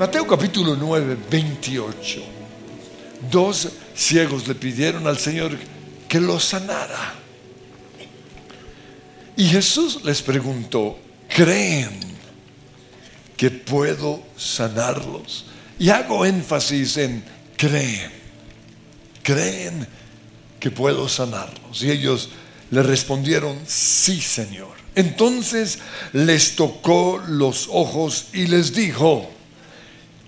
Mateo capítulo 9, 28. Dos ciegos le pidieron al Señor que los sanara. Y Jesús les preguntó, ¿creen que puedo sanarlos? Y hago énfasis en creen, creen que puedo sanarlos. Y ellos le respondieron, sí, Señor. Entonces les tocó los ojos y les dijo,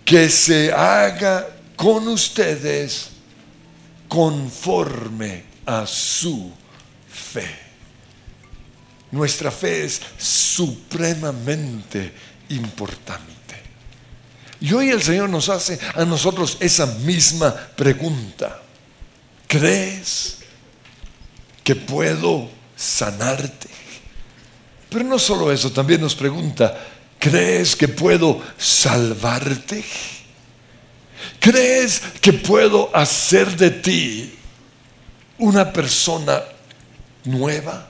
que se haga con ustedes conforme a su fe. Nuestra fe es supremamente importante. Y hoy el Señor nos hace a nosotros esa misma pregunta. ¿Crees que puedo sanarte? Pero no solo eso, también nos pregunta, ¿crees que puedo salvarte? ¿Crees que puedo hacer de ti una persona nueva?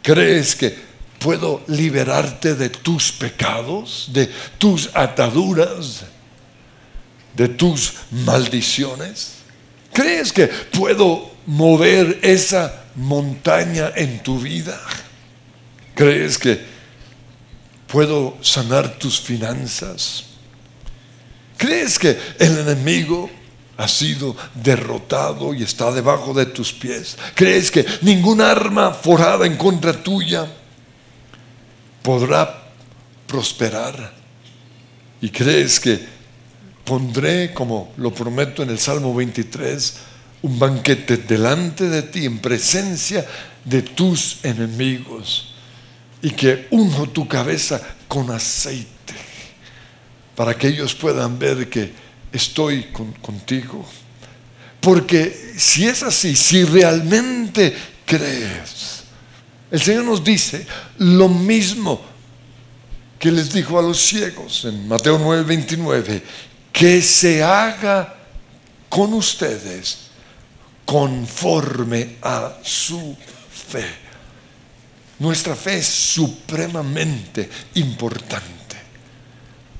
¿Crees que puedo liberarte de tus pecados, de tus ataduras, de tus maldiciones? ¿Crees que puedo mover esa montaña en tu vida? ¿Crees que puedo sanar tus finanzas? ¿Crees que el enemigo ha sido derrotado y está debajo de tus pies. ¿Crees que ningún arma forjada en contra tuya podrá prosperar? ¿Y crees que pondré, como lo prometo en el Salmo 23, un banquete delante de ti en presencia de tus enemigos y que unjo tu cabeza con aceite para que ellos puedan ver que estoy contigo. Porque si es así, si realmente crees, el Señor nos dice lo mismo que les dijo a los ciegos en Mateo 9, 29, que se haga con ustedes conforme a su fe. Nuestra fe es supremamente importante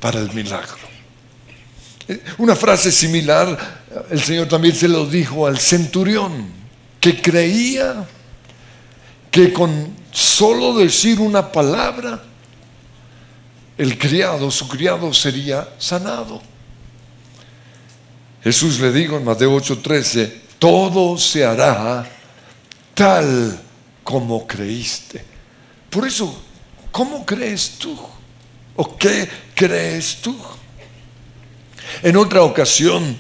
para el milagro. Una frase similar, el Señor también se lo dijo al centurión, que creía que con solo decir una palabra, el criado, su criado sería sanado. Jesús le dijo en Mateo 8:13, todo se hará tal como creíste. Por eso, ¿cómo crees tú? ¿O qué crees tú? En otra ocasión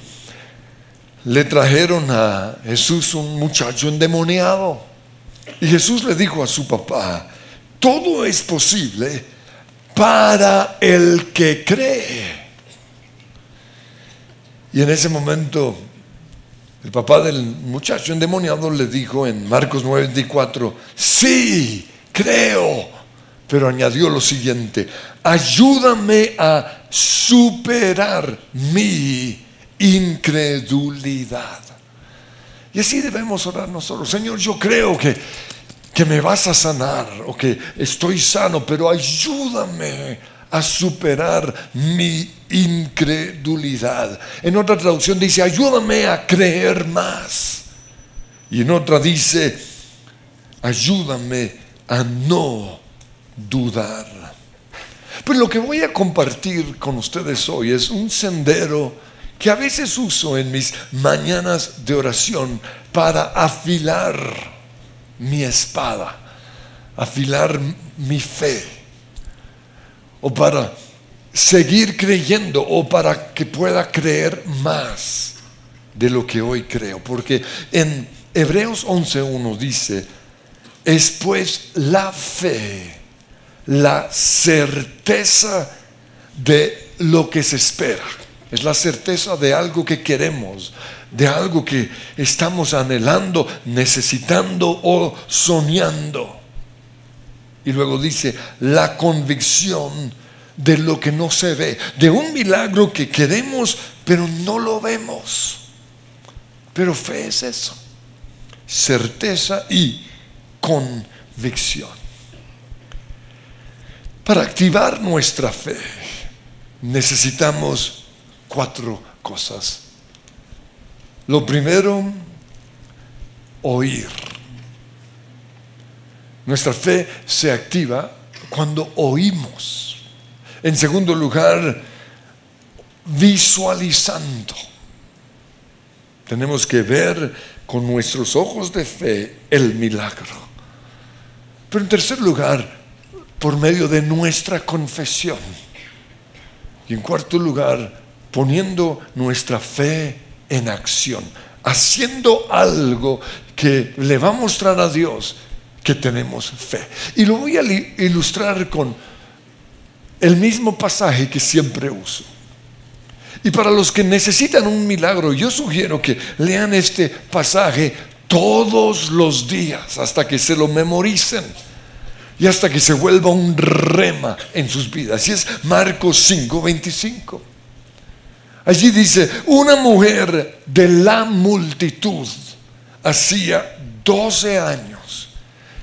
le trajeron a Jesús un muchacho endemoniado. Y Jesús le dijo a su papá, todo es posible para el que cree. Y en ese momento el papá del muchacho endemoniado le dijo en Marcos 9:24, sí, creo pero añadió lo siguiente, ayúdame a superar mi incredulidad. Y así debemos orar nosotros. Señor, yo creo que, que me vas a sanar o que estoy sano, pero ayúdame a superar mi incredulidad. En otra traducción dice, ayúdame a creer más. Y en otra dice, ayúdame a no dudar. Pero lo que voy a compartir con ustedes hoy es un sendero que a veces uso en mis mañanas de oración para afilar mi espada, afilar mi fe, o para seguir creyendo, o para que pueda creer más de lo que hoy creo. Porque en Hebreos 11.1 dice, es pues la fe la certeza de lo que se espera. Es la certeza de algo que queremos, de algo que estamos anhelando, necesitando o soñando. Y luego dice, la convicción de lo que no se ve, de un milagro que queremos, pero no lo vemos. Pero fe es eso, certeza y convicción para activar nuestra fe. necesitamos cuatro cosas. Lo primero, oír. Nuestra fe se activa cuando oímos. En segundo lugar, visualizando. Tenemos que ver con nuestros ojos de fe el milagro. Pero en tercer lugar, por medio de nuestra confesión. Y en cuarto lugar, poniendo nuestra fe en acción, haciendo algo que le va a mostrar a Dios que tenemos fe. Y lo voy a ilustrar con el mismo pasaje que siempre uso. Y para los que necesitan un milagro, yo sugiero que lean este pasaje todos los días hasta que se lo memoricen y hasta que se vuelva un rema en sus vidas. Y es Marcos 5, 25. Allí dice, una mujer de la multitud hacía 12 años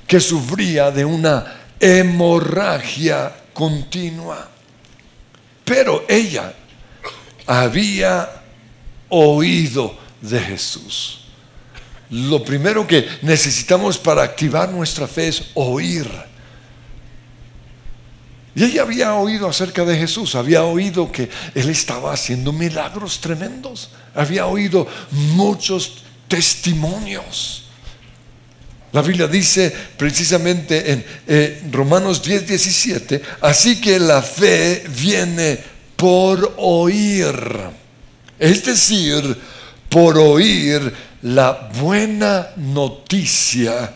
que sufría de una hemorragia continua. Pero ella había oído de Jesús. Lo primero que necesitamos para activar nuestra fe es oír. Y ella había oído acerca de Jesús, había oído que Él estaba haciendo milagros tremendos, había oído muchos testimonios. La Biblia dice precisamente en eh, Romanos 10, 17, así que la fe viene por oír, es decir, por oír la buena noticia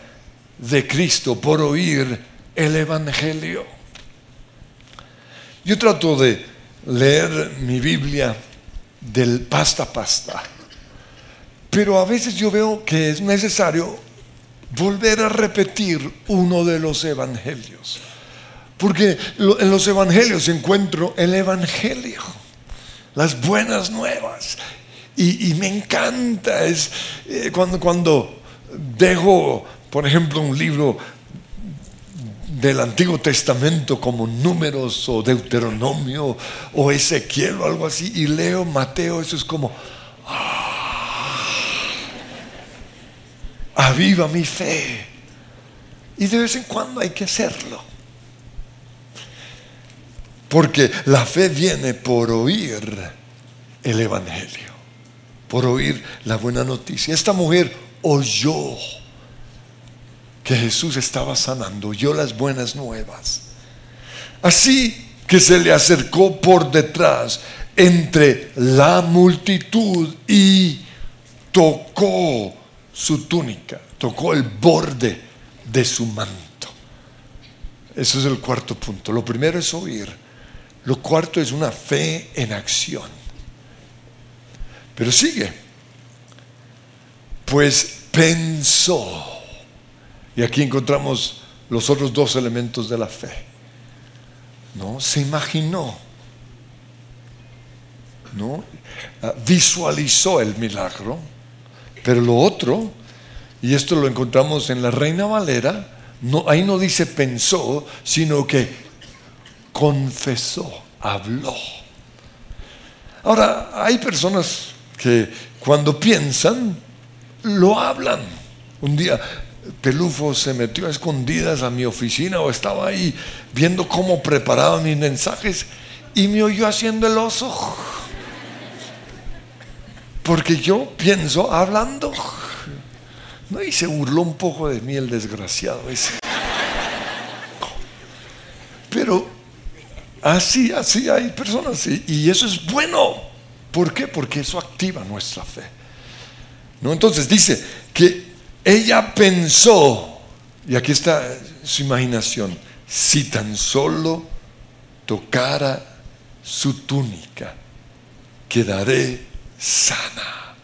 de Cristo, por oír el Evangelio. Yo trato de leer mi Biblia del pasta a pasta, pero a veces yo veo que es necesario volver a repetir uno de los evangelios, porque en los evangelios encuentro el evangelio, las buenas nuevas, y, me encanta es eh, cuando, cuando dejo, por ejemplo, un libro del Antiguo Testamento como números o Deuteronomio o Ezequiel o algo así y leo Mateo, eso es como, aviva mi fe. Y de vez en cuando hay que hacerlo. Porque la fe viene por oír el Evangelio, por oír la buena noticia. Esta mujer oyó que Jesús estaba sanando, oyó las buenas nuevas. Así que se le acercó por detrás entre la multitud y tocó su túnica, tocó el borde de su manto. Eso es el cuarto punto. Lo primero es oír. Lo cuarto es una fe en acción. Pero sigue. Pues pensó y aquí encontramos los otros dos elementos de la fe. ¿No? Se imaginó. ¿No? Ah, visualizó el milagro. Pero lo otro, y esto lo encontramos en la Reina Valera, ahí no dice pensó, sino que confesó, habló. Ahora, hay personas que cuando piensan, lo hablan. Un día Pelufo se metió a escondidas a mi oficina o estaba ahí viendo cómo preparaba mis mensajes y me oyó haciendo el oso. Porque yo pienso hablando. ¿No? Y se burló un poco de mí el desgraciado ese. Pero así, así hay personas y, eso es bueno. ¿Por qué? Porque eso activa nuestra fe. ¿No? Entonces dice que ella pensó, y aquí está su imaginación, si tan solo tocara su túnica, quedaré sana.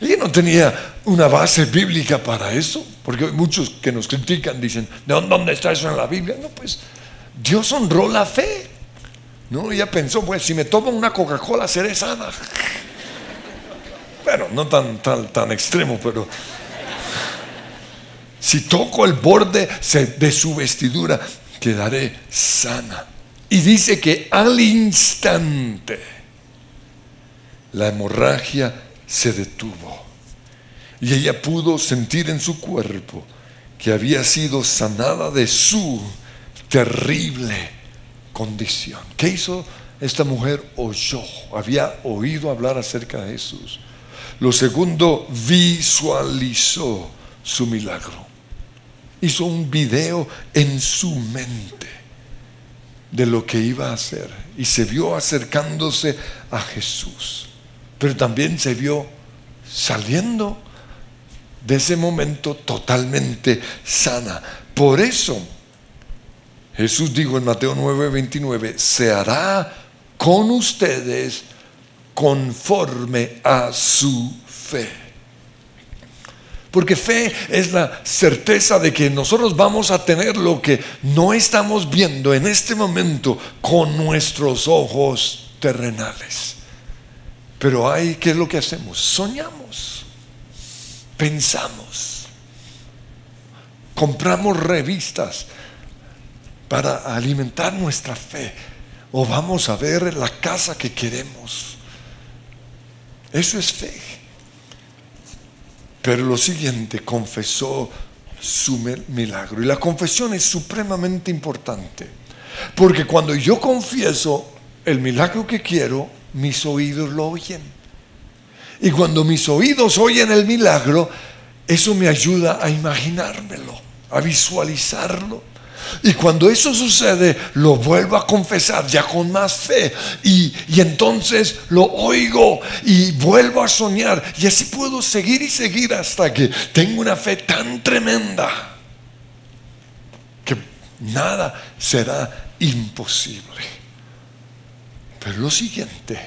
Ella no tenía una base bíblica para eso, porque muchos que nos critican dicen, ¿de dónde está eso en la Biblia? No, pues Dios honró la fe. No, ella pensó, pues si me tomo una Coca-Cola seré sana. Bueno, no tan, tan, tan extremo, pero si toco el borde de su vestidura, quedaré sana. Y dice que al instante la hemorragia se detuvo y ella pudo sentir en su cuerpo que había sido sanada de su terrible condición. ¿Qué hizo esta mujer? Oyó, había oído hablar acerca de Jesús. Lo segundo, visualizó su milagro. Hizo un video en su mente de lo que iba a hacer y se vio acercándose a Jesús. Pero también se vio saliendo de ese momento totalmente sana. Por eso Jesús dijo en Mateo 9:29, se hará con ustedes conforme a su fe. Porque fe es la certeza de que nosotros vamos a tener lo que no estamos viendo en este momento con nuestros ojos terrenales. Pero hay, ¿qué es lo que hacemos? Soñamos, pensamos, compramos revistas para alimentar nuestra fe o vamos a ver la casa que queremos. Eso es fe. Pero lo siguiente, confesó su milagro. Y la confesión es supremamente importante. Porque cuando yo confieso el milagro que quiero, mis oídos lo oyen. Y cuando mis oídos oyen el milagro, eso me ayuda a imaginármelo, a visualizarlo. Y cuando eso sucede, lo vuelvo a confesar ya con más fe. Y, y, entonces lo oigo y vuelvo a soñar. Y así puedo seguir y seguir hasta que tengo una fe tan tremenda que nada será imposible. Pero lo siguiente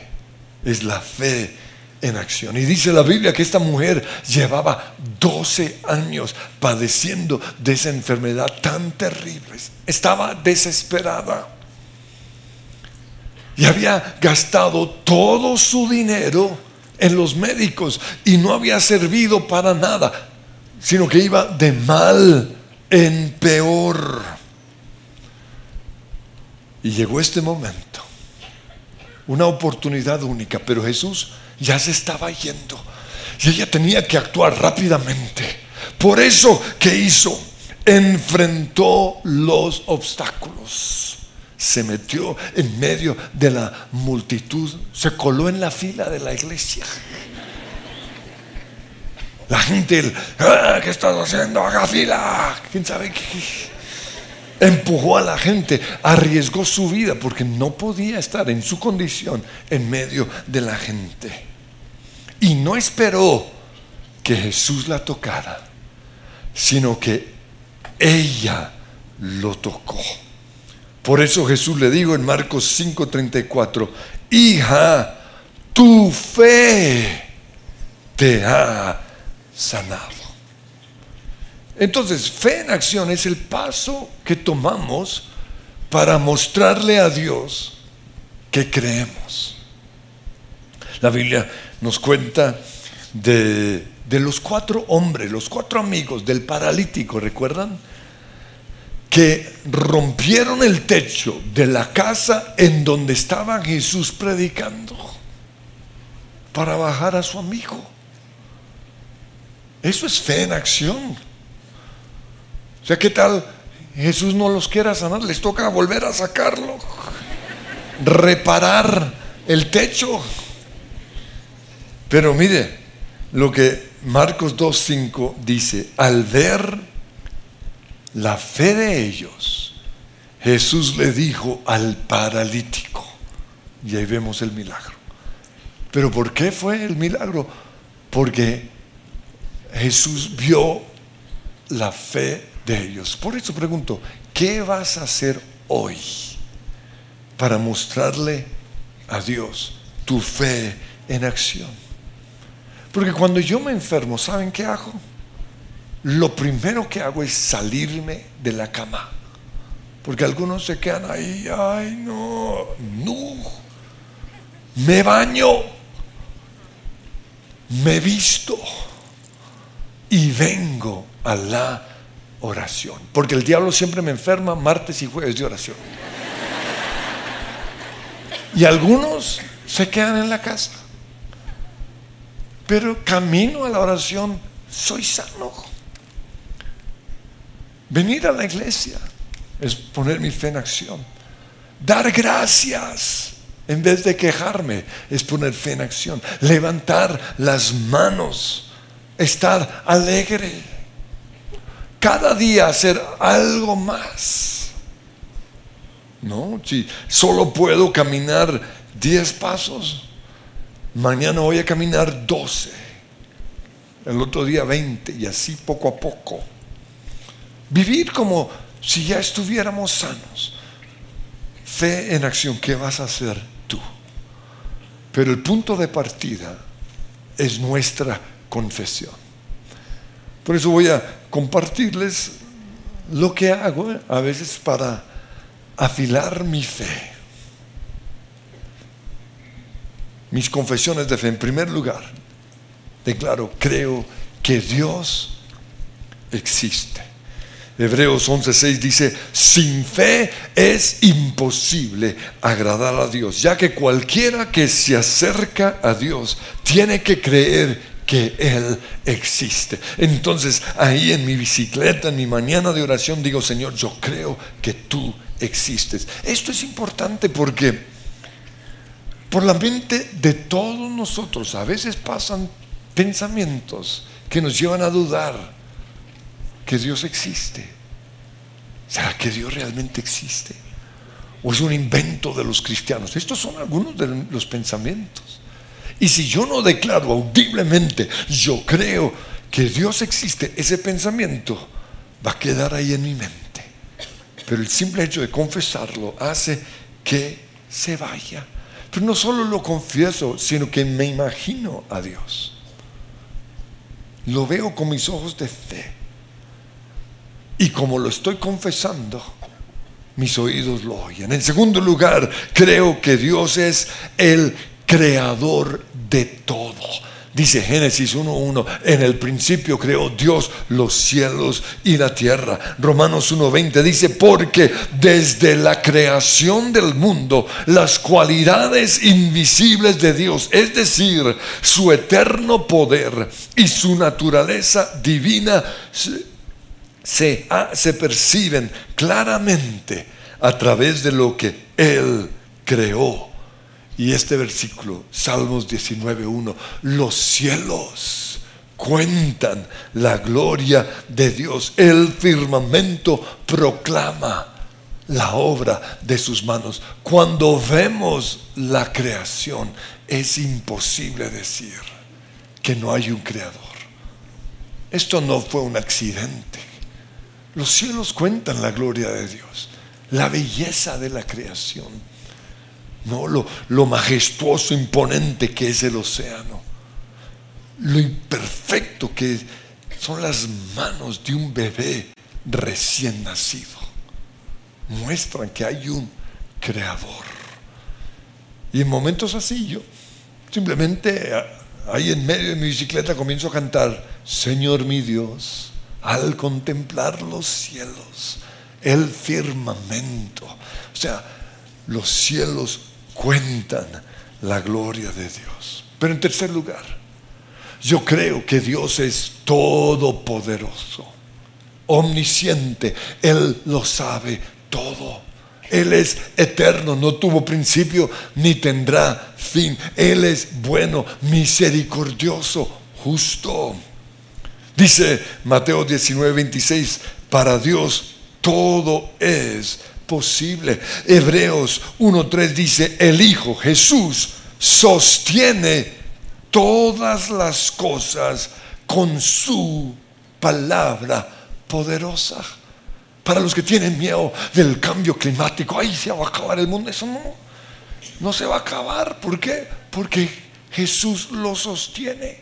es la fe en acción. Y dice la Biblia que esta mujer llevaba 12 años padeciendo de esa enfermedad tan terrible. Estaba desesperada. Y había gastado todo su dinero en los médicos y no había servido para nada, sino que iba de mal en peor. Y llegó este momento, una oportunidad única, pero Jesús ya se estaba yendo. Y ella tenía que actuar rápidamente. Por eso, ¿qué hizo? Enfrentó los obstáculos. Se metió en medio de la multitud. Se coló en la fila de la iglesia. La gente, ah, ¿qué estás haciendo? Haga fila. ¿Quién sabe qué? empujó a la gente, arriesgó su vida porque no podía estar en su condición en medio de la gente. Y no esperó que Jesús la tocara, sino que ella lo tocó. Por eso Jesús le dijo en Marcos 5:34, hija, tu fe te ha sanado. Entonces, fe en acción es el paso que tomamos para mostrarle a Dios que creemos. La Biblia nos cuenta de, los cuatro hombres, los cuatro amigos del paralítico, ¿recuerdan? Que rompieron el techo de la casa en donde estaba Jesús predicando para bajar a su amigo. Eso es fe en acción. O sea, ¿qué tal? Jesús no los quiera sanar, les toca volver a sacarlo, reparar el techo. Pero mire lo que Marcos 2.5 dice, al ver la fe de ellos, Jesús le dijo al paralítico, y ahí vemos el milagro. Pero ¿por qué fue el milagro? Porque Jesús vio la fe de ellos. Por eso pregunto, ¿qué vas a hacer hoy para mostrarle a Dios tu fe en acción? Porque cuando yo me enfermo, ¿saben qué hago? Lo primero que hago es salirme de la cama. Porque algunos se quedan ahí, ay no, no. Me baño, me visto y vengo a la oración. Porque el diablo siempre me enferma martes y jueves de oración. Y algunos se quedan en la casa. Pero camino a la oración, soy sano. Venir a la iglesia es poner mi fe en acción. Dar gracias en vez de quejarme es poner fe en acción. Levantar las manos, estar alegre. Cada día hacer algo más. No, si solo puedo caminar 10 pasos, mañana voy a caminar 12. El otro día 20 y así poco a poco. Vivir como si ya estuviéramos sanos. Fe en acción, ¿qué vas a hacer tú? Pero el punto de partida es nuestra confesión. Por eso voy a compartirles lo que hago a veces para afilar mi fe. Mis confesiones de fe, en primer lugar, declaro, creo que Dios existe. Hebreos 11:6 dice, sin fe es imposible agradar a Dios, ya que cualquiera que se acerca a Dios tiene que creer que Él existe. Entonces ahí en mi bicicleta, en mi mañana de oración, digo, Señor, yo creo que tú existes. Esto es importante porque por la mente de todos nosotros a veces pasan pensamientos que nos llevan a dudar que Dios existe. ¿Será que Dios realmente existe? ¿O es un invento de los cristianos? Estos son algunos de los pensamientos. Y si yo no declaro audiblemente, yo creo que Dios existe, ese pensamiento va a quedar ahí en mi mente. Pero el simple hecho de confesarlo hace que se vaya. Pero no solo lo confieso, sino que me imagino a Dios. Lo veo con mis ojos de fe. Y como lo estoy confesando, mis oídos lo oyen. En segundo lugar, creo que Dios es el creador de todo. Dice Génesis 1.1, en el principio creó Dios los cielos y la tierra. Romanos 1.20 dice, porque desde la creación del mundo, las cualidades invisibles de Dios, es decir, su eterno poder y su naturaleza divina, se, se perciben claramente a través de lo que Él creó. Y este versículo, Salmos 19.1, los cielos cuentan la gloria de Dios. El firmamento proclama la obra de sus manos. Cuando vemos la creación, es imposible decir que no hay un creador. Esto no fue un accidente. Los cielos cuentan la gloria de Dios, la belleza de la creación, no lo, lo majestuoso, imponente que es el océano, lo imperfecto que son las manos de un bebé recién nacido. Muestran que hay un creador. Y en momentos así yo simplemente ahí en medio de mi bicicleta comienzo a cantar, Señor mi Dios al contemplar los cielos, el firmamento. O sea, los cielos cuentan la gloria de Dios. Pero en tercer lugar, yo creo que Dios es todopoderoso, omnisciente, Él lo sabe todo. Él es eterno, no tuvo principio ni tendrá fin. Él es bueno, misericordioso, justo. Dice Mateo 19, 26, para Dios todo es posible. Hebreos 1.3 dice, el Hijo Jesús sostiene todas las cosas con su palabra poderosa. Para los que tienen miedo del cambio climático, ahí se va a acabar el mundo. Eso no, no se va a acabar. ¿Por qué? Porque Jesús lo sostiene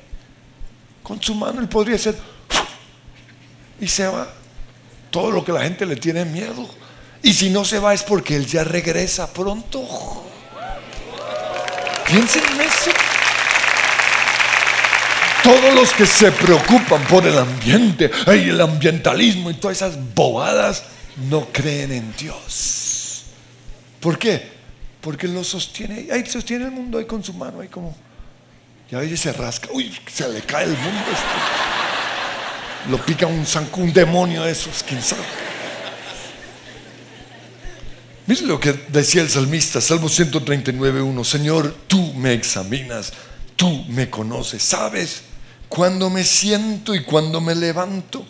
con su mano, él podría ser y se va. Todo lo que la gente le tiene miedo. Y si no se va es porque él ya regresa pronto. Piensen en eso. Todos los que se preocupan por el ambiente y el ambientalismo y todas esas bobadas no creen en Dios. ¿Por qué? porque lo sostiene. Ahí sostiene el mundo ahí con su mano, ahí como. Y a veces se rasca. Uy, se le cae el mundo. Lo pica un un demonio de esos, quién sabe. Mire lo que decía el salmista, Salmo 139.1. Señor, tú me examinas, tú me conoces, sabes cuando me siento y cuando me levanto.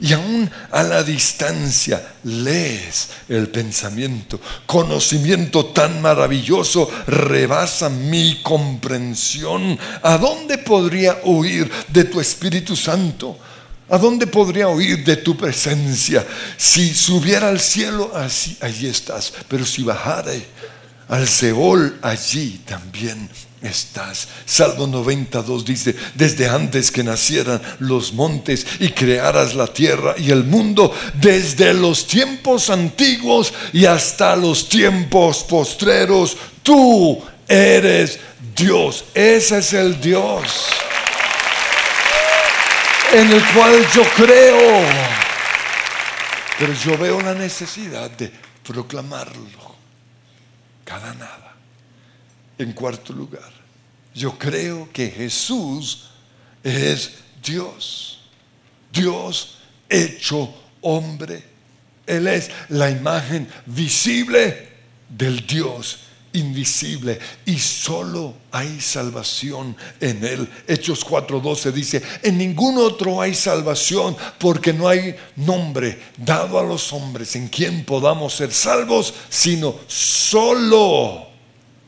Y aún a la distancia lees el pensamiento. Conocimiento tan maravilloso rebasa mi comprensión. ¿A dónde podría huir de tu Espíritu Santo? ¿A dónde podría huir de tu presencia? Si subiera al cielo, así, allí estás. Pero si bajare al Seol, allí también estás. Salmo 92 dice, desde antes que nacieran los montes y crearas la tierra y el mundo, desde los tiempos antiguos y hasta los tiempos postreros, tú eres Dios. Ese es el Dios en el cual yo creo. Pero yo veo la necesidad de proclamarlo cada nada. En cuarto lugar, yo creo que Jesús es Dios. Dios hecho hombre. Él es la imagen visible del Dios invisible y solo hay salvación en Él. Hechos 4:12 dice, en ningún otro hay salvación porque no hay nombre dado a los hombres en quien podamos ser salvos, sino solo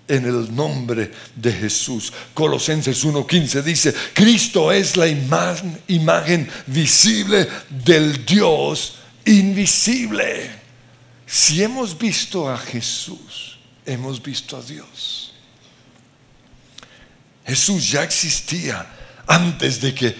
en el nombre de Jesús. Colosenses 1.15 dice, Cristo es la imagen, imagen visible del Dios invisible. Si hemos visto a Jesús, hemos visto a Dios. Jesús ya existía antes de que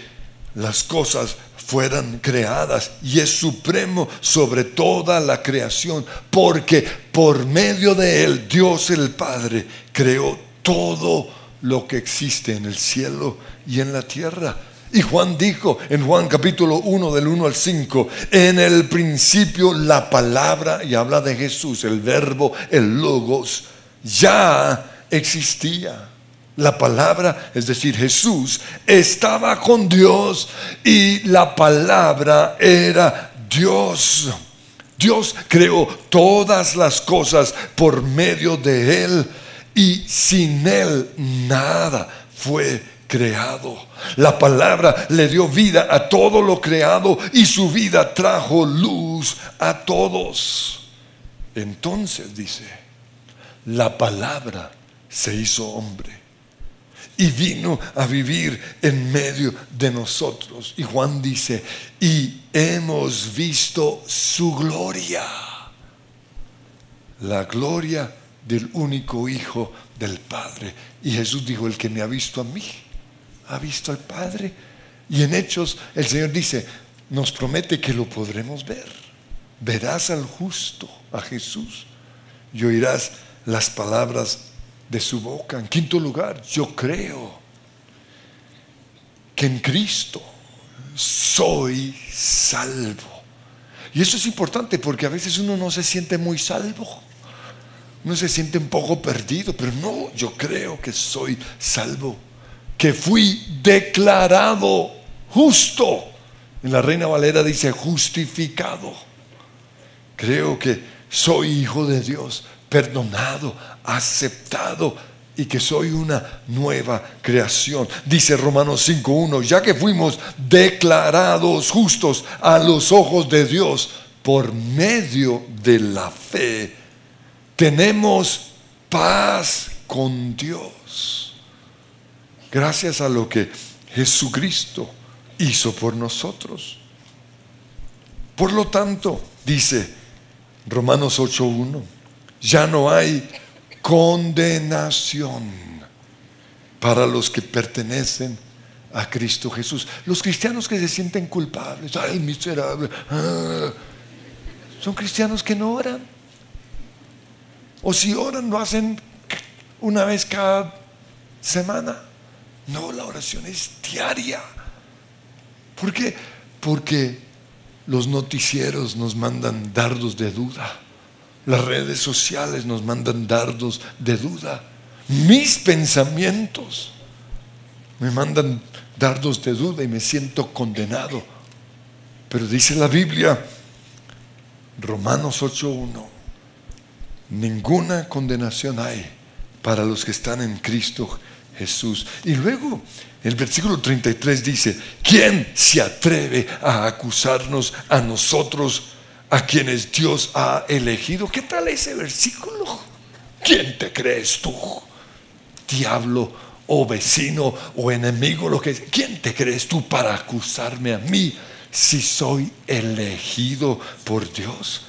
las cosas fueran creadas y es supremo sobre toda la creación, porque por medio de él Dios el Padre creó todo lo que existe en el cielo y en la tierra. Y Juan dijo en Juan capítulo 1 del 1 al 5, en el principio la palabra, y habla de Jesús, el verbo, el logos, ya existía. La palabra, es decir, Jesús, estaba con Dios y la palabra era Dios. Dios creó todas las cosas por medio de Él y sin Él nada fue creado. La palabra le dio vida a todo lo creado y su vida trajo luz a todos. Entonces dice, la palabra se hizo hombre y vino a vivir en medio de nosotros. Y Juan dice, y hemos visto su gloria, la gloria del único Hijo del Padre. Y Jesús dijo, el que me ha visto a mí, ha visto al Padre. Y en Hechos el Señor dice, nos promete que lo podremos ver. Verás al justo, a Jesús, y oirás las palabras de su boca. En quinto lugar, yo creo que en Cristo soy salvo. Y eso es importante porque a veces uno no se siente muy salvo. Uno se siente un poco perdido, pero no, yo creo que soy salvo. Que fui declarado justo. En la Reina Valera dice justificado. Creo que soy hijo de Dios perdonado, aceptado y que soy una nueva creación. Dice Romanos 5.1, ya que fuimos declarados justos a los ojos de Dios por medio de la fe, tenemos paz con Dios. Gracias a lo que Jesucristo hizo por nosotros. Por lo tanto, dice Romanos 8.1, ya no hay condenación para los que pertenecen a Cristo Jesús. Los cristianos que se sienten culpables, ay, miserable, ah, son cristianos que no oran. O si oran, lo hacen una vez cada semana. No, la oración es diaria. ¿Por qué? Porque los noticieros nos mandan dardos de duda Las redes sociales nos mandan dardos de duda. Mis pensamientos me mandan dardos de duda y me siento condenado. Pero dice la Biblia, Romanos 8.1, ninguna condenación hay para los que están en Cristo. Y luego el versículo 33 dice, ¿quién se atreve a acusarnos a nosotros, a quienes Dios ha elegido? ¿Qué tal ese versículo? ¿Quién te crees tú? Diablo o vecino o enemigo, lo que ¿Quién te crees tú para acusarme a mí si soy elegido por Dios?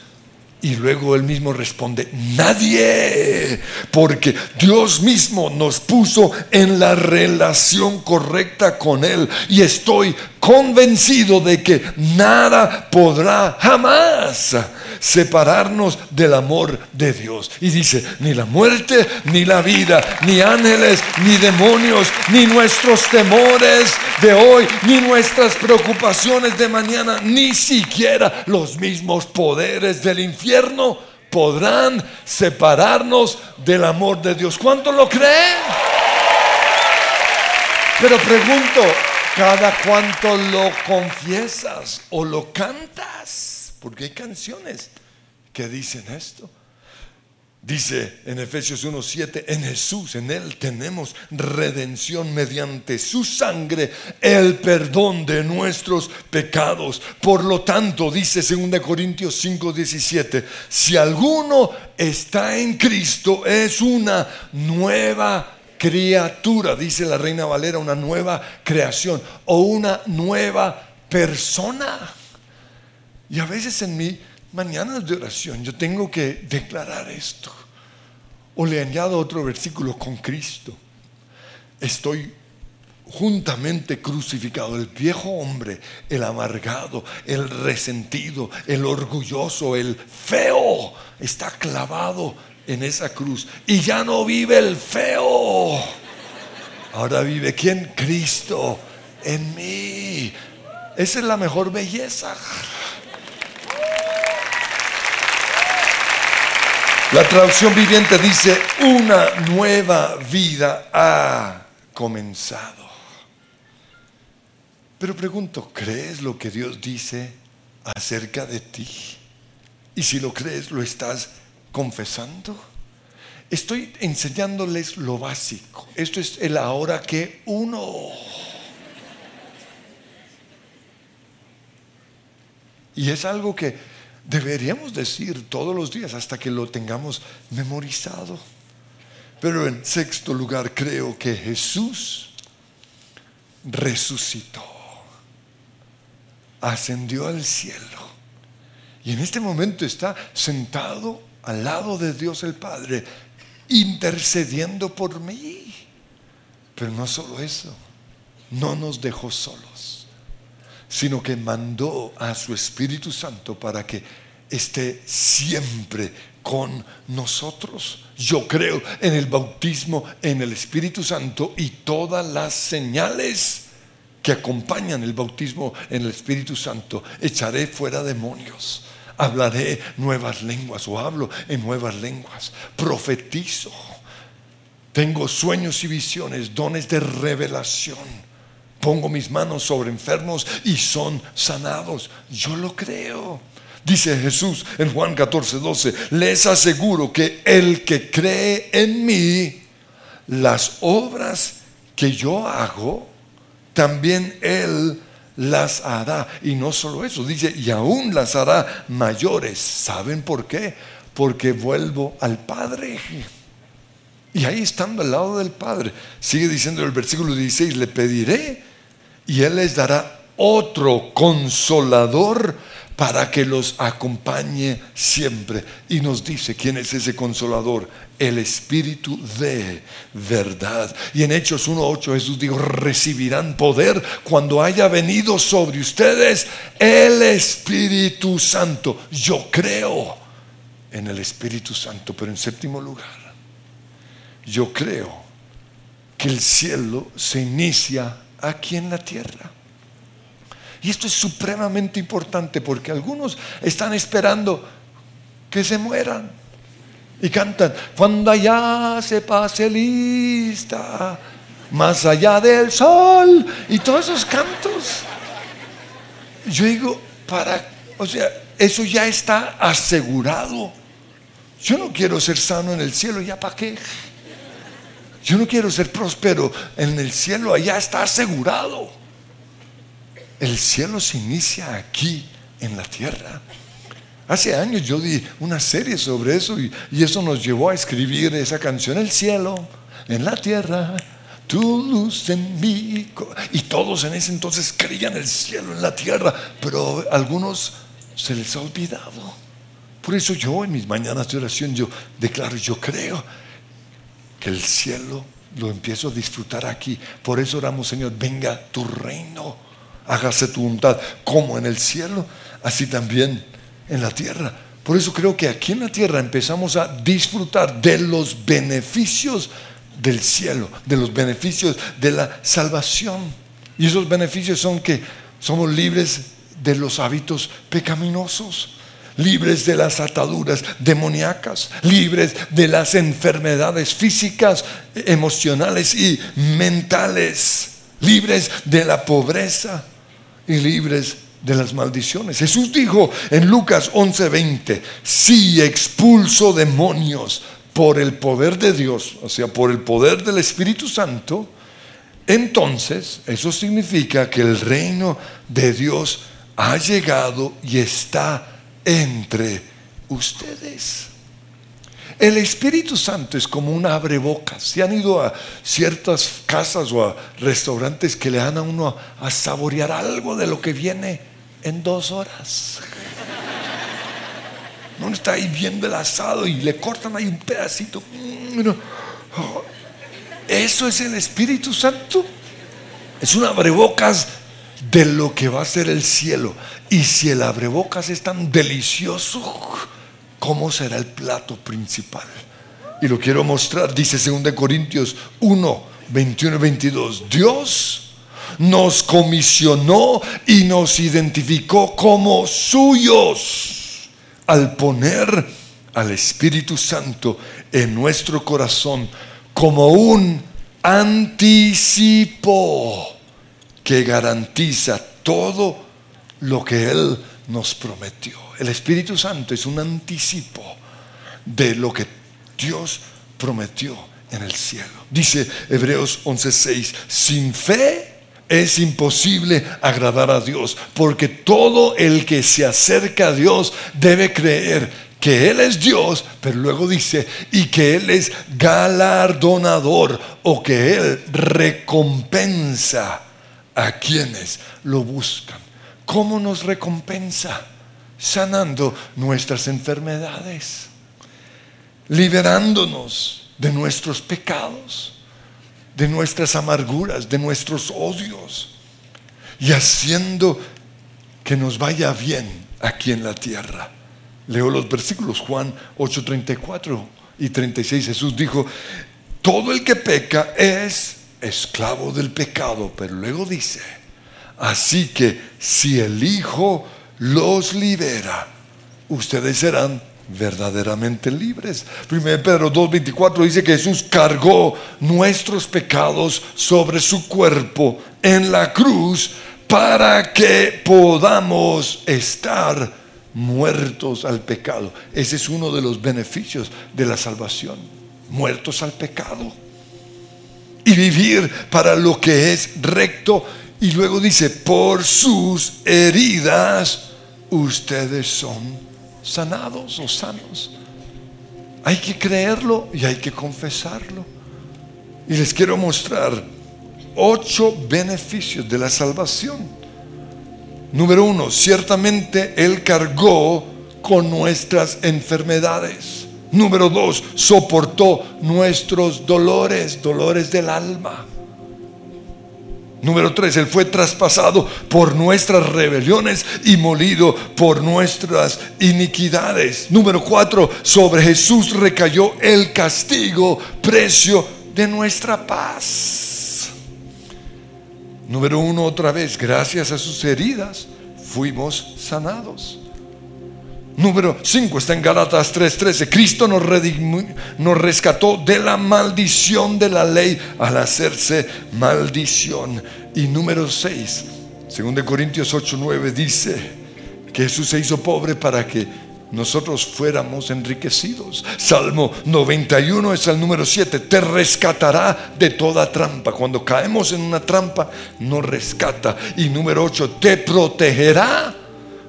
Y luego él mismo responde, nadie, porque Dios mismo nos puso en la relación correcta con Él. Y estoy convencido de que nada podrá jamás separarnos del amor de Dios. Y dice, ni la muerte, ni la vida, ni ángeles, ni demonios, ni nuestros temores de hoy, ni nuestras preocupaciones de mañana, ni siquiera los mismos poderes del infierno podrán separarnos del amor de Dios. ¿Cuánto lo creen? Pero pregunto, ¿cada cuánto lo confiesas o lo cantas? porque hay canciones que dicen esto. Dice en Efesios 1:7, en Jesús, en Él tenemos redención mediante su sangre, el perdón de nuestros pecados. Por lo tanto, dice 2 Corintios 5:17, si alguno está en Cristo, es una nueva criatura, dice la Reina Valera, una nueva creación o una nueva persona. Y a veces en mi mañana de oración yo tengo que declarar esto. O le añado otro versículo con Cristo. Estoy juntamente crucificado. El viejo hombre, el amargado, el resentido, el orgulloso, el feo, está clavado en esa cruz. Y ya no vive el feo. Ahora vive quién? Cristo en mí. Esa es la mejor belleza. La traducción viviente dice, una nueva vida ha comenzado. Pero pregunto, ¿crees lo que Dios dice acerca de ti? Y si lo crees, ¿lo estás confesando? Estoy enseñándoles lo básico. Esto es el ahora que uno. Y es algo que Deberíamos decir todos los días hasta que lo tengamos memorizado. Pero en sexto lugar, creo que Jesús resucitó, ascendió al cielo y en este momento está sentado al lado de Dios el Padre, intercediendo por mí. Pero no solo eso, no nos dejó solos sino que mandó a su Espíritu Santo para que esté siempre con nosotros. Yo creo en el bautismo, en el Espíritu Santo y todas las señales que acompañan el bautismo en el Espíritu Santo. Echaré fuera demonios, hablaré nuevas lenguas o hablo en nuevas lenguas, profetizo, tengo sueños y visiones, dones de revelación Pongo mis manos sobre enfermos y son sanados. Yo lo creo. Dice Jesús en Juan 14, 12, les aseguro que el que cree en mí, las obras que yo hago, también él las hará. Y no solo eso, dice, y aún las hará mayores. ¿Saben por qué? Porque vuelvo al Padre. Y ahí estando al lado del Padre, sigue diciendo el versículo 16, le pediré y Él les dará otro consolador para que los acompañe siempre. Y nos dice, ¿quién es ese consolador? El Espíritu de verdad. Y en Hechos 1.8 Jesús dijo, recibirán poder cuando haya venido sobre ustedes el Espíritu Santo. Yo creo en el Espíritu Santo, pero en séptimo lugar, yo creo que el cielo se inicia aquí en la tierra. Y esto es supremamente importante porque algunos están esperando que se mueran Y cantan, cuando allá se pase lista, más allá del sol, y todos esos cantos. Yo digo, para, o sea, eso ya está asegurado. Yo no quiero ser sano en el cielo, ¿ya para qué? Yo no quiero ser próspero en el cielo, allá está asegurado. El cielo se inicia aquí, en la tierra. Hace años yo di una serie sobre eso y, eso nos llevó a escribir esa canción, El cielo, en la tierra, tu luz en mí. Y todos en ese entonces creían el cielo en la tierra, pero a algunos se les ha olvidado. Por eso yo en mis mañanas de oración yo declaro, yo creo que el cielo lo empiezo a disfrutar aquí. Por eso oramos, Señor, venga tu reino, hágase tu voluntad, como en el cielo, así también en la tierra. Por eso creo que aquí en la tierra empezamos a disfrutar de los beneficios del cielo, de los beneficios de la salvación. Y esos beneficios son que somos libres de los hábitos pecaminosos libres de las ataduras demoníacas, libres de las enfermedades físicas, emocionales y mentales, libres de la pobreza y libres de las maldiciones. Jesús dijo en Lucas 11:20, si expulso demonios por el poder de Dios, o sea, por el poder del Espíritu Santo, entonces eso significa que el reino de Dios ha llegado y está entre ustedes. El Espíritu Santo es como un abrebocas. Si han ido a ciertas casas o a restaurantes que le dan a uno a, saborear algo de lo que viene en dos horas. Uno está ahí viendo el asado y le cortan ahí un pedacito. Mm, Eso es el Espíritu Santo. Es un abrebocas de lo que va a ser el cielo. Y si el abrebocas es tan delicioso, ¿cómo será el plato principal? Y lo quiero mostrar, dice 2 Corintios 1, 21 y 22. Dios nos comisionó y nos identificó como suyos al poner al Espíritu Santo en nuestro corazón como un anticipo que garantiza todo lo que Él nos prometió. El Espíritu Santo es un anticipo de lo que Dios prometió en el cielo. Dice Hebreos 11:6, sin fe es imposible agradar a Dios, porque todo el que se acerca a Dios debe creer que Él es Dios, pero luego dice, y que Él es galardonador o que Él recompensa a quienes lo buscan. ¿Cómo nos recompensa? Sanando nuestras enfermedades, liberándonos de nuestros pecados, de nuestras amarguras, de nuestros odios y haciendo que nos vaya bien aquí en la tierra. Leo los versículos Juan 8:34 y 36. Jesús dijo, todo el que peca es esclavo del pecado, pero luego dice, así que si el Hijo los libera, ustedes serán verdaderamente libres. 1 Pedro 2.24 dice que Jesús cargó nuestros pecados sobre su cuerpo en la cruz para que podamos estar muertos al pecado. Ese es uno de los beneficios de la salvación, muertos al pecado y vivir para lo que es recto. Y luego dice, por sus heridas ustedes son sanados o sanos. Hay que creerlo y hay que confesarlo. Y les quiero mostrar ocho beneficios de la salvación. Número uno, ciertamente Él cargó con nuestras enfermedades. Número dos, soportó nuestros dolores, dolores del alma. Número tres, Él fue traspasado por nuestras rebeliones y molido por nuestras iniquidades. Número cuatro, sobre Jesús recayó el castigo, precio de nuestra paz. Número uno, otra vez, gracias a sus heridas fuimos sanados. Número 5 está en Galatas 3:13. Cristo nos, nos rescató de la maldición de la ley al hacerse maldición. Y número 6, 2 Corintios 8:9 dice que Jesús se hizo pobre para que nosotros fuéramos enriquecidos. Salmo 91 es el número 7. Te rescatará de toda trampa. Cuando caemos en una trampa, nos rescata. Y número 8, te protegerá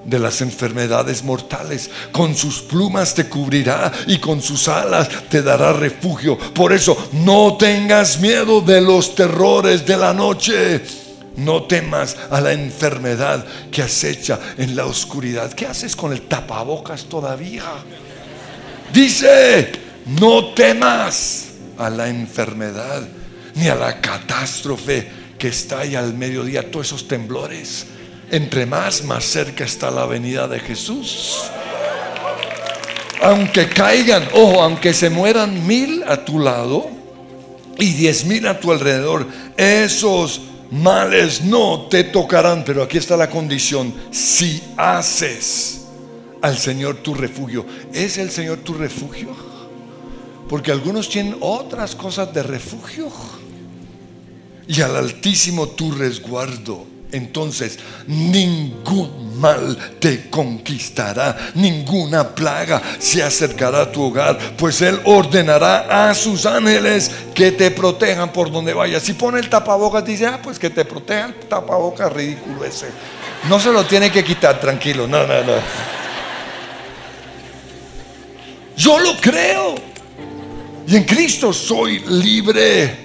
de las enfermedades mortales. Con sus plumas te cubrirá y con sus alas te dará refugio. Por eso no tengas miedo de los terrores de la noche. No temas a la enfermedad que acecha en la oscuridad. ¿Qué haces con el tapabocas todavía? Dice, no temas a la enfermedad ni a la catástrofe que está ahí al mediodía, todos esos temblores entre más, más cerca está la venida de Jesús. Aunque caigan, ojo, aunque se mueran mil a tu lado y diez mil a tu alrededor, esos males no te tocarán. Pero aquí está la condición, si haces al Señor tu refugio. ¿Es el Señor tu refugio? Porque algunos tienen otras cosas de refugio. Y al Altísimo tu resguardo entonces ningún mal te conquistará, ninguna plaga se acercará a tu hogar, pues Él ordenará a sus ángeles que te protejan por donde vayas. Si pone el tapabocas, dice, ah, pues que te protejan, tapabocas ridículo ese. No se lo tiene que quitar, tranquilo, no, no, no. Yo lo creo. Y en Cristo soy libre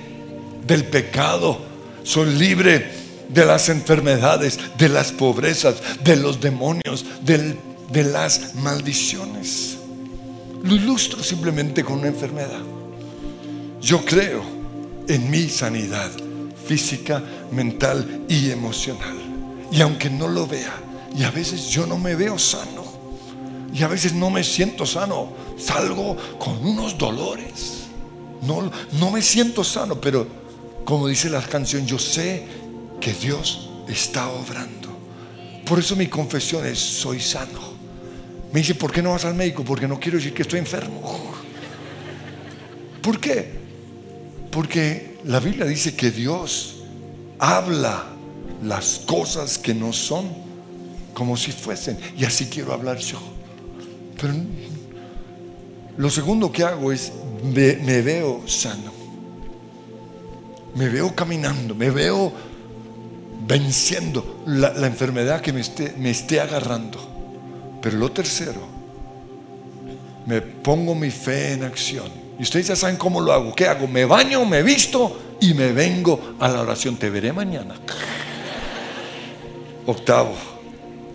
del pecado, soy libre de las enfermedades, de las pobrezas, de los demonios, de las maldiciones. Lo ilustro simplemente con una enfermedad. Yo creo en mi sanidad física, mental y emocional. Y aunque no lo vea, y a veces yo no me veo sano, y a veces no me siento sano, salgo con unos dolores. No, no me siento sano, pero como dice la canción, yo sé que Dios está obrando. Por eso mi confesión es, soy sano. Me dice, ¿por qué no vas al médico? Porque no quiero decir que estoy enfermo. ¿Por qué? Porque la Biblia dice que Dios habla las cosas que no son como si fuesen. Y así quiero hablar yo. Pero lo segundo que hago es, me, veo sano. Me veo caminando, me veo venciendo la, enfermedad que me esté, me esté agarrando. Pero lo tercero, me pongo mi fe en acción. Y ustedes ya saben cómo lo hago. ¿Qué hago? Me baño, me visto y me vengo a la oración. Te veré mañana. Octavo,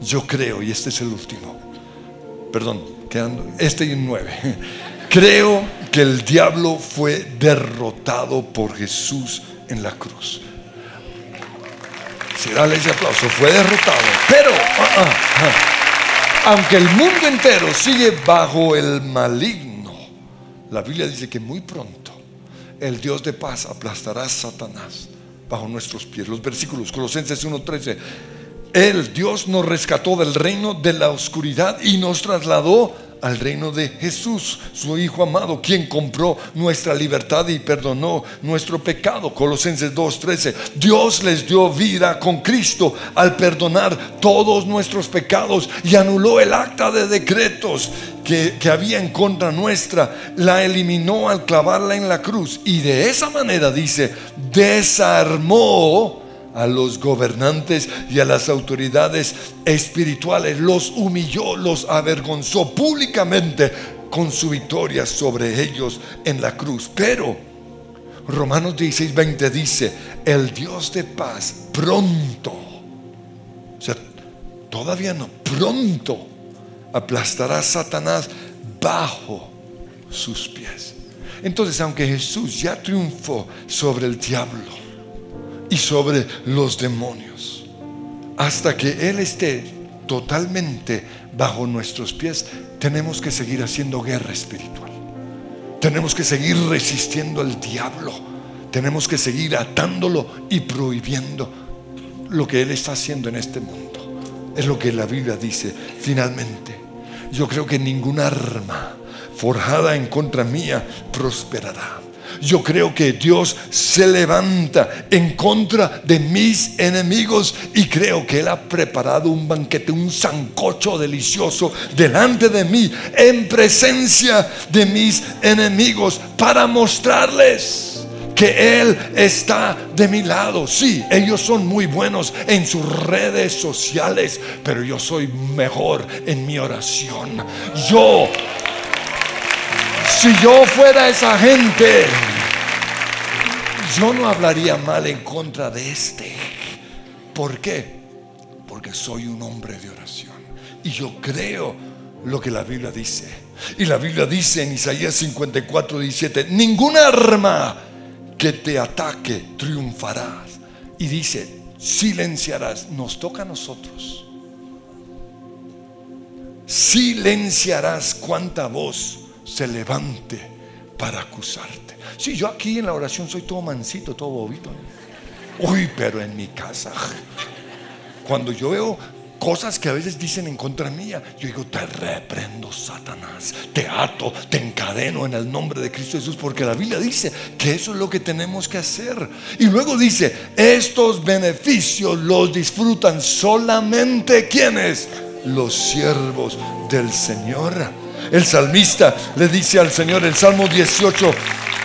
yo creo, y este es el último. Perdón, quedando, este y nueve. Creo que el diablo fue derrotado por Jesús en la cruz. Si dale ese aplauso, fue derrotado. Pero, ah, ah, ah, aunque el mundo entero sigue bajo el maligno, la Biblia dice que muy pronto el Dios de paz aplastará a Satanás bajo nuestros pies. Los versículos, Colosenses 1:13. El Dios nos rescató del reino de la oscuridad y nos trasladó al reino de Jesús, su Hijo amado, quien compró nuestra libertad y perdonó nuestro pecado. Colosenses 2:13. Dios les dio vida con Cristo al perdonar todos nuestros pecados y anuló el acta de decretos que, que había en contra nuestra. La eliminó al clavarla en la cruz y de esa manera, dice, desarmó a los gobernantes y a las autoridades espirituales, los humilló, los avergonzó públicamente con su victoria sobre ellos en la cruz. Pero Romanos 16, 20 dice, el Dios de paz pronto, o sea, todavía no, pronto aplastará a Satanás bajo sus pies. Entonces, aunque Jesús ya triunfó sobre el diablo, y sobre los demonios. Hasta que Él esté totalmente bajo nuestros pies, tenemos que seguir haciendo guerra espiritual. Tenemos que seguir resistiendo al diablo. Tenemos que seguir atándolo y prohibiendo lo que Él está haciendo en este mundo. Es lo que la Biblia dice finalmente. yo creo que ningún arma forjada en contra mía prosperará. Yo creo que Dios se levanta en contra de mis enemigos y creo que Él ha preparado un banquete, un sancocho delicioso delante de mí, en presencia de mis enemigos, para mostrarles que Él está de mi lado. Sí, ellos son muy buenos en sus redes sociales, pero yo soy mejor en mi oración. Yo si yo fuera esa gente, yo no hablaría mal en contra de este. ¿Por qué? Porque soy un hombre de oración. Y yo creo lo que la Biblia dice. Y la Biblia dice en Isaías 54, 17, ninguna arma que te ataque triunfarás. Y dice, silenciarás. Nos toca a nosotros. Silenciarás cuánta voz se levante para acusarte. Si yo aquí en la oración soy todo mansito, todo bobito. Uy, pero en mi casa, cuando yo veo cosas que a veces dicen en contra mía, yo digo, te reprendo, Satanás, te ato, te encadeno en el nombre de Cristo Jesús, porque la Biblia dice que eso es lo que tenemos que hacer. Y luego dice, estos beneficios los disfrutan solamente quienes, los siervos del Señor. El salmista le dice al Señor, el Salmo 18,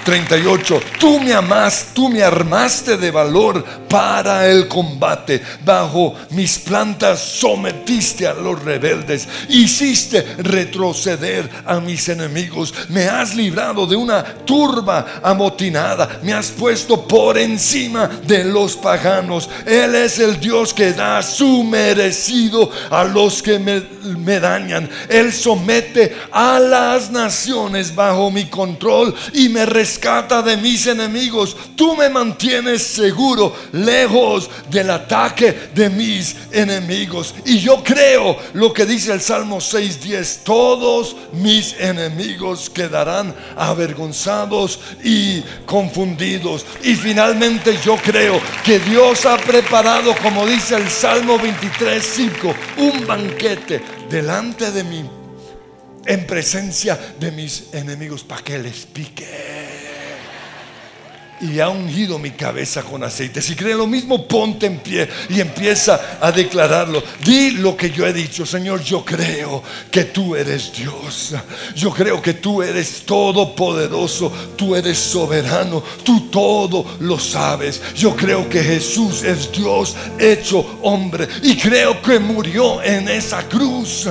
38, tú me amas, tú me armaste de valor para el combate. Bajo mis plantas sometiste a los rebeldes, hiciste retroceder a mis enemigos, me has librado de una turba amotinada, me has puesto por encima de los paganos. Él es el Dios que da su merecido a los que me, me dañan. Él somete a las naciones bajo mi control y me rescata de mis enemigos. Tú me mantienes seguro, lejos del ataque de mis enemigos. Y yo creo lo que dice el Salmo 6:10, todos mis enemigos quedarán avergonzados y confundidos. Y finalmente yo creo que Dios ha preparado, como dice el Salmo 23:5, un banquete delante de mí en presencia de mis enemigos para que les pique. Y ha ungido mi cabeza con aceite. Si cree lo mismo, ponte en pie y empieza a declararlo. Di lo que yo he dicho, Señor. Yo creo que tú eres Dios. Yo creo que tú eres todopoderoso. Tú eres soberano. Tú todo lo sabes. Yo creo que Jesús es Dios hecho hombre. Y creo que murió en esa cruz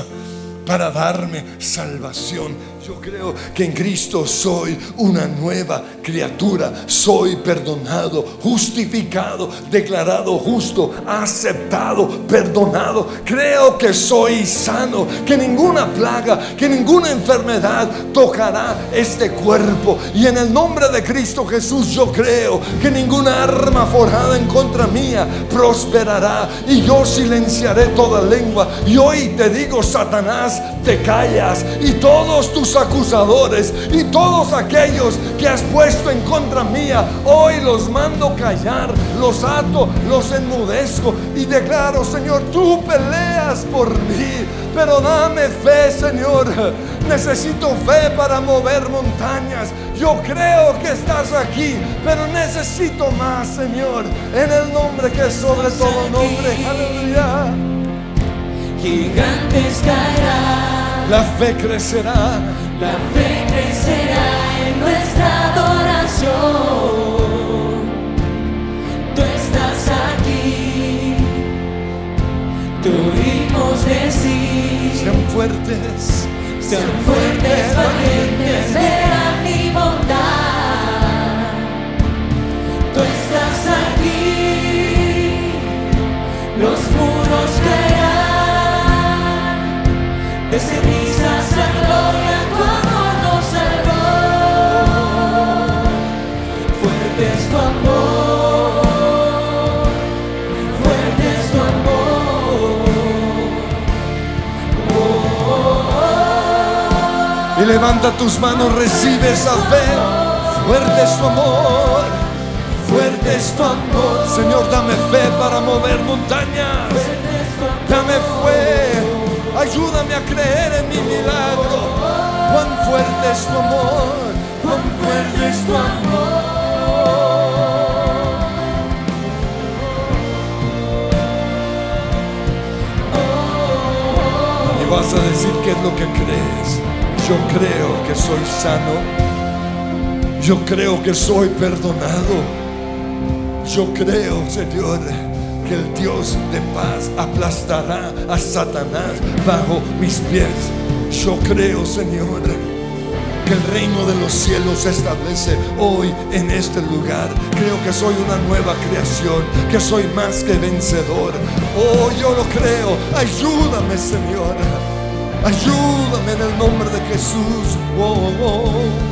para darme salvación yo creo que en Cristo soy una nueva criatura. Soy perdonado, justificado, declarado justo, aceptado, perdonado. Creo que soy sano, que ninguna plaga, que ninguna enfermedad tocará este cuerpo. Y en el nombre de Cristo Jesús yo creo que ninguna arma forjada en contra mía prosperará. Y yo silenciaré toda lengua. Y hoy te digo, Satanás, te callas. Y todos tus acusadores y todos aquellos que has puesto en contra mía, hoy los mando callar, los ato, los enmudezco y declaro, Señor, tú peleas por mí, pero dame fe, Señor. Necesito fe para mover montañas. Yo creo que estás aquí, pero necesito más, Señor, en el nombre que es sobre todo nombre. Aleluya. Gigantes caerán. La fe crecerá la fe crecerá en nuestra adoración. Tú estás aquí. Tú oímos decir. Sean fuertes. Sean fuertes, valientes, verán mi bondad. Tú estás aquí. Los muros. De cenizas a gloria. Y levanta tus manos, recibe esa fe. Fuerte es tu amor, fuerte es tu amor. Señor, dame fe para mover montañas. Dame fe Ayúdame a creer en mi milagro. Cuán fuerte es tu amor, cuán fuerte es tu amor. Y vas a decir qué es lo que crees. Yo creo que soy sano. Yo creo que soy perdonado. Yo creo, Señor, el Dios de paz aplastará a Satanás bajo mis pies. Yo creo, Señor, que el reino de los cielos se establece hoy en este lugar. Creo que soy una nueva creación, que soy más que vencedor. Oh, yo lo creo. Ayúdame, Señor. Ayúdame en el nombre de Jesús. Oh, oh, oh.